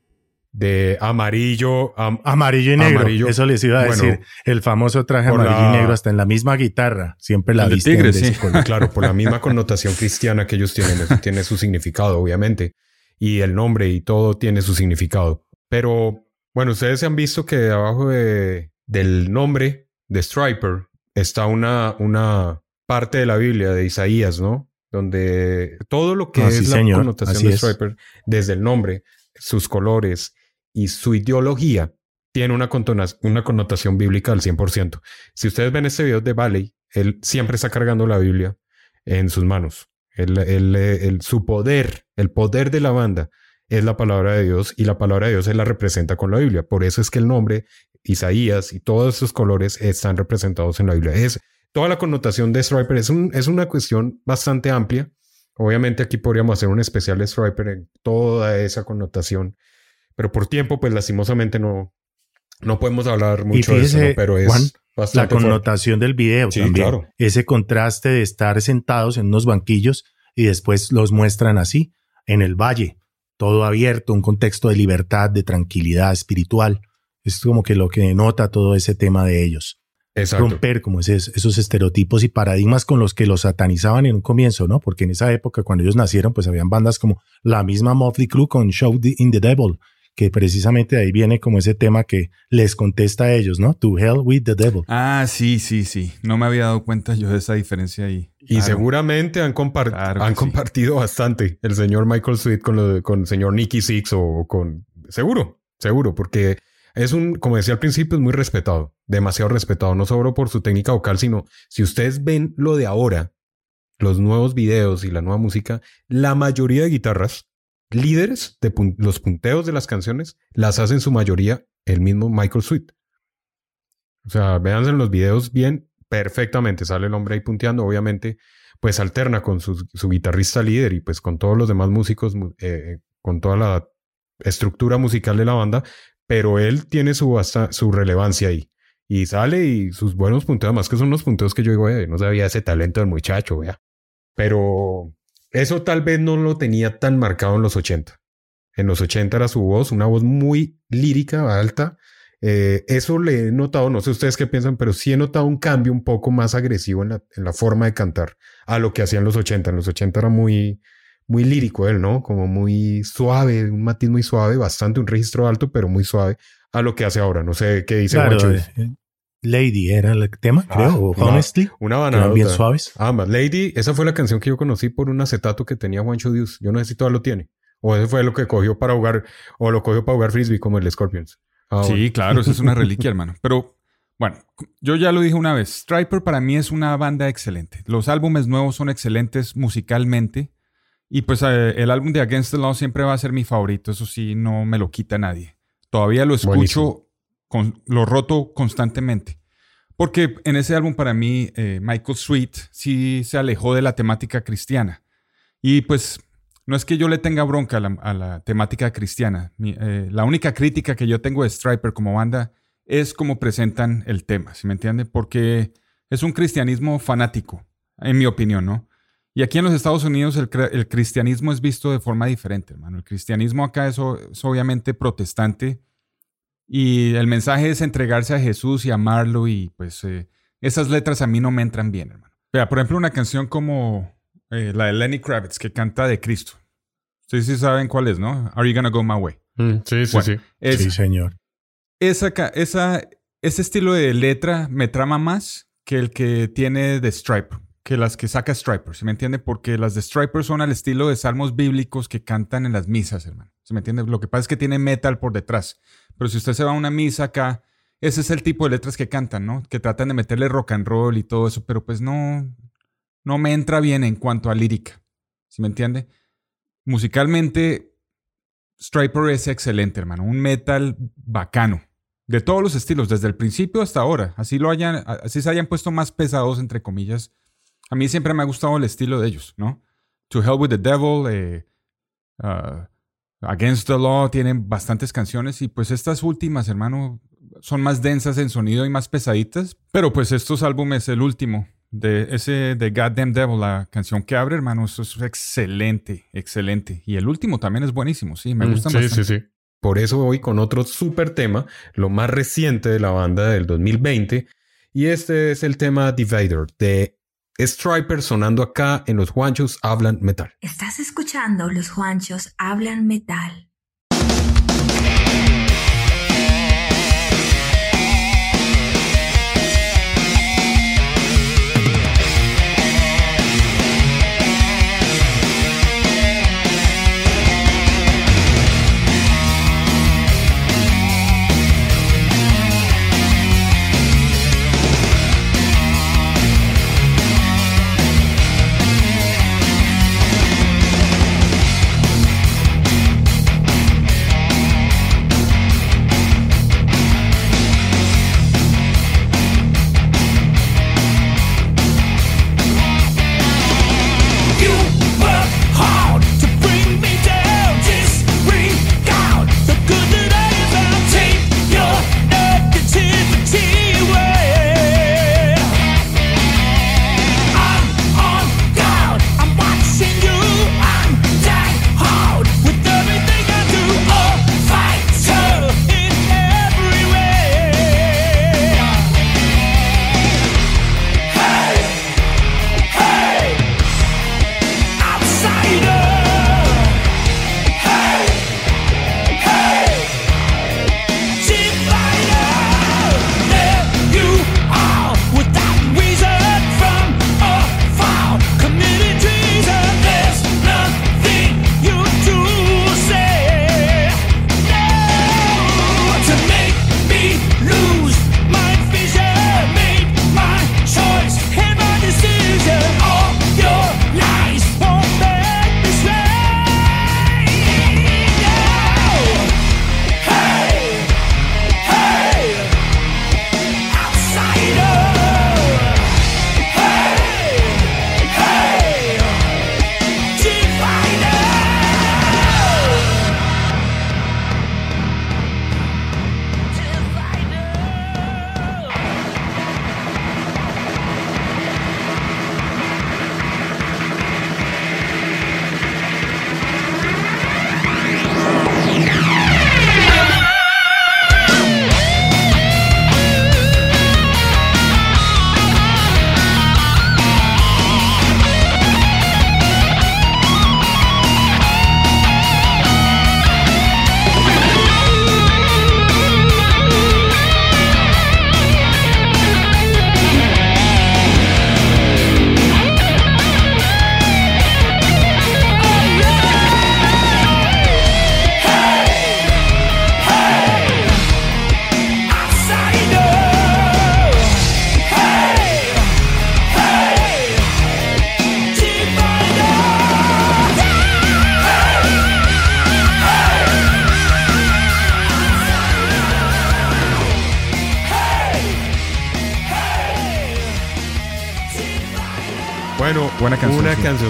de amarillo, am- Amarillo y negro, Amarillo. eso les iba a Bueno, decir. El famoso traje amarillo la- y negro hasta en la misma guitarra. Siempre la visten tigre, de sí. color. Claro, por la misma connotación cristiana que ellos tienen, eso tiene su significado, obviamente. Y el nombre y todo tiene su significado. Pero, bueno, ustedes se han visto que abajo de- del nombre de Striper está una, una parte de la Biblia de Isaías, ¿no? Donde todo lo que Ah, es sí, la señor, connotación así de es. Striper, desde el nombre, sus colores y su ideología, tiene una, connotación bíblica al 100%. Si ustedes ven este video de Valley, él siempre está cargando la Biblia en sus manos. El, su poder, el poder de la banda es la palabra de Dios y la palabra de Dios se la representa con la Biblia. Por eso es que el nombre Isaías y todos esos colores están representados en la Biblia. Es toda la connotación de Striper es, es una cuestión bastante amplia. Obviamente aquí podríamos hacer un especial de Striper en toda esa connotación, pero por tiempo, pues lastimosamente no, no podemos hablar mucho de eso, pero es Juan, la bastante fuerte. connotación del video Sí, también. claro. Ese contraste de estar sentados en unos banquillos y después los muestran así, en el valle, todo abierto, un contexto de libertad, de tranquilidad espiritual. Es como que lo que denota todo ese tema de ellos. Exacto. Romper como ese- esos estereotipos y paradigmas con los que los satanizaban en un comienzo, ¿no? Porque en esa época, cuando ellos nacieron, pues habían bandas como la misma Motley Crue con Show in the Devil, que precisamente de ahí viene como ese tema que les contesta a ellos, ¿no? To hell with the devil. Ah, sí, sí, sí. No me había dado cuenta yo de esa diferencia ahí. Y Claro. seguramente han, compar- Claro que han sí. compartido bastante el señor Michael Sweet con, lo de- con el señor Nicky Six o con... Seguro, seguro, porque es un, como decía al principio, es muy respetado, demasiado respetado, no solo por su técnica vocal, sino si ustedes ven lo de ahora, los nuevos videos y la nueva música, la mayoría de guitarras, líderes de los punteos de las canciones, las hace en su mayoría el mismo Michael Sweet. O sea, véanse en los videos bien, perfectamente. Sale el hombre ahí punteando, obviamente, pues alterna con su, guitarrista líder y pues con todos los demás músicos, mu- eh, con toda la estructura musical de la banda, pero él tiene su, su relevancia ahí. Y sale y sus buenos punteos, más que son los punteos que yo digo, "Eh, no sabía ese talento del muchacho, vea. Pero eso tal vez no lo tenía tan marcado en los 80. En los 80 era su voz, una voz muy lírica, alta. Eh, eso le he notado, no sé ustedes qué piensan, pero sí he notado un cambio un poco más agresivo en la, en la forma de cantar a lo que hacía en los 80. En los 80 era muy, muy lírico él, ¿no? Como muy suave, un matiz muy suave, bastante un registro alto, pero muy suave a lo que hace ahora. No sé qué dice Claro. Lady era el tema, Ah, creo, o una- Honestly. Una banana. bien suaves. Ambas. Lady, esa fue la canción que yo conocí por un acetato que tenía Juancho Dios. Yo no sé si todavía lo tiene. O ese fue lo que cogió para jugar, o lo cogió para jugar frisbee como el Scorpions. Ah, Sí, bueno. claro, eso es una reliquia, hermano. Pero bueno, yo ya lo dije una vez. Striper para mí es una banda excelente. Los álbumes nuevos son excelentes musicalmente. Y pues eh, el álbum de Against the Law siempre va a ser mi favorito. Eso sí, no me lo quita nadie. Todavía lo escucho Buenísimo. Lo roto constantemente. Porque en ese álbum para mí eh, Michael Sweet sí se alejó de la temática cristiana. Y pues no es que yo le tenga bronca a la, temática cristiana. Eh, la única crítica que yo tengo de Striper como banda es cómo presentan el tema, ¿sí me entiende? Porque es un cristianismo fanático, en mi opinión, ¿no? Y aquí en los Estados Unidos el, cristianismo es visto de forma diferente, hermano. El cristianismo acá es obviamente protestante y el mensaje es entregarse a Jesús y amarlo y pues eh, esas letras a mí no me entran bien, hermano. Vea, por ejemplo, una canción como eh, la de Lenny Kravitz que canta de Cristo. Ustedes sí saben cuál es, ¿no? Are you gonna go my way? Mm, sí, sí, Bueno, sí. es- Sí, señor. esa, esa, ese estilo de letra me trama más que el que tiene de Striper, que las que saca Striper, ¿se me entiende? Porque las de Striper son al estilo de salmos bíblicos que cantan en las misas, hermano. ¿Se me entiende? Lo que pasa es que tiene metal por detrás. Pero si usted se va a una misa acá, ese es el tipo de letras que cantan, ¿no? Que tratan de meterle rock and roll y todo eso, pero pues no, no me entra bien en cuanto a lírica. ¿Sí me entiende? Musicalmente, Striper es excelente, hermano. Un metal bacano. De todos los estilos, desde el principio hasta ahora. Así lo hayan, así se hayan puesto más pesados, entre comillas. A mí siempre me ha gustado el estilo de ellos, ¿no? To Hell with the Devil, eh, uh, Against the Law, tienen bastantes canciones. Y pues estas últimas, hermano, son más densas en sonido y más pesaditas. Pero pues estos álbumes, el último, de ese de Goddamn Devil, la canción que abre, hermano, eso es excelente, excelente. Y el último también es buenísimo, sí, me Mm, gusta sí, bastante. sí, sí. Por eso voy con otro súper tema, lo más reciente de la banda del 2020. Y este es el tema Divider de Striper sonando acá en los Juanchos Hablan Metal. Estás escuchando Los Juanchos Hablan Metal.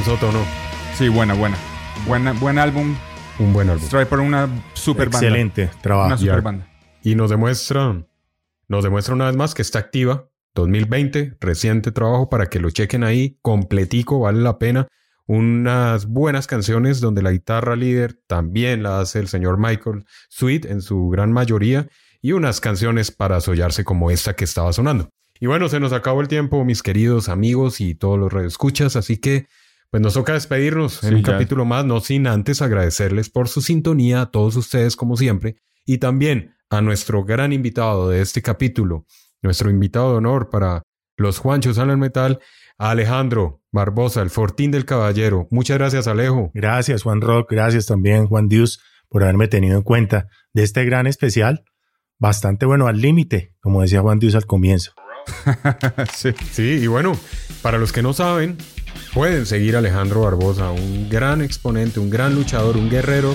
Soto, ¿no? Sí, buena, buena. Buena, buen álbum. Un buen álbum. Striper, una super banda. Excelente trabajo. Una super banda. Y nos demuestra, nos demuestra una vez más que está activa. 2020, reciente trabajo para que lo chequen ahí, completico, vale la pena. Unas buenas canciones donde la guitarra líder también la hace el señor Michael Sweet en su gran mayoría y unas canciones para sollarse como esta que estaba sonando. Y bueno, se nos acabó el tiempo, mis queridos amigos y todos los radioescuchas, así que pues nos toca despedirnos en un ya. capítulo más, no sin antes agradecerles por su sintonía a todos ustedes como siempre y también a nuestro gran invitado de este capítulo, nuestro invitado de honor para los Juanchos al Metal, Alejandro Barbosa, el Fortín del Caballero. Muchas gracias, Alejo. Gracias, Juan Rock. Gracias también, Juan Dios, por haberme tenido en cuenta de este gran especial. Bastante bueno, al límite, como decía Juan Dios al comienzo. sí. Sí, y bueno, para los que no saben, pueden seguir a Alejandro Barbosa, un gran exponente, un gran luchador, un guerrero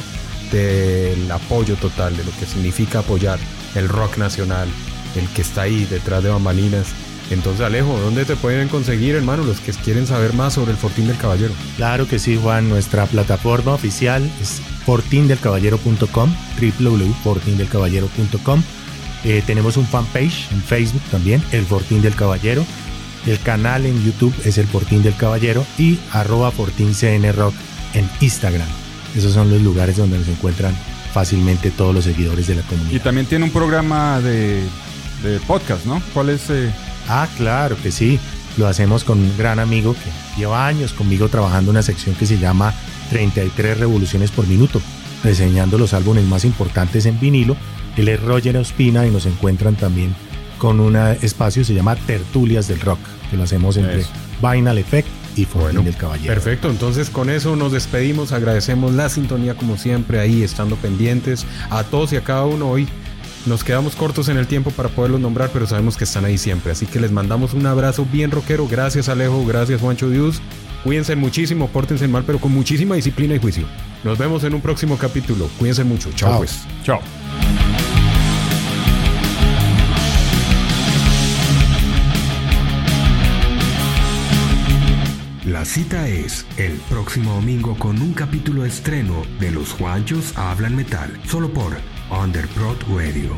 del apoyo total, de lo que significa apoyar el rock nacional, el que está ahí detrás de bambalinas. Entonces, Alejo, ¿dónde te pueden conseguir, hermano, los que quieren saber más sobre el Fortín del Caballero? Claro que sí, Juan. Nuestra plataforma oficial es fortindelcaballero.com, www.fortindelcaballero.com. Eh, tenemos un fanpage en Facebook también, El Fortín del Caballero. El canal en YouTube es El Fortín del Caballero y arroba FortinCN Rock en Instagram. Esos son los lugares donde nos encuentran fácilmente todos los seguidores de la Y comunidad. también tiene un programa de, de podcast, ¿no? ¿Cuál es? eh? Ah, claro que sí. Lo hacemos con un gran amigo que lleva años conmigo trabajando en una sección que se llama 33 revoluciones por minuto, reseñando los álbumes más importantes en vinilo. Él es Roger Ospina y nos encuentran también con un espacio que se llama Tertulias del Rock, que lo hacemos entre Eso. Vinyl Effect y Fortín del Caballero. Perfecto, entonces con eso nos despedimos, agradecemos la sintonía como siempre ahí, estando pendientes a todos y a cada uno hoy. Nos quedamos cortos en el tiempo para poderlos nombrar, pero sabemos que están ahí siempre. Así que les mandamos un abrazo bien rockero. Gracias Alejo, gracias Juancho Dios. Cuídense muchísimo, pórtense mal, pero con muchísima disciplina y juicio. Nos vemos en un próximo capítulo. Cuídense mucho. Chao, Chao. pues. Chao. La cita es el próximo domingo con un capítulo estreno de Los Juanchos Hablan Metal, solo por Underprod Radio.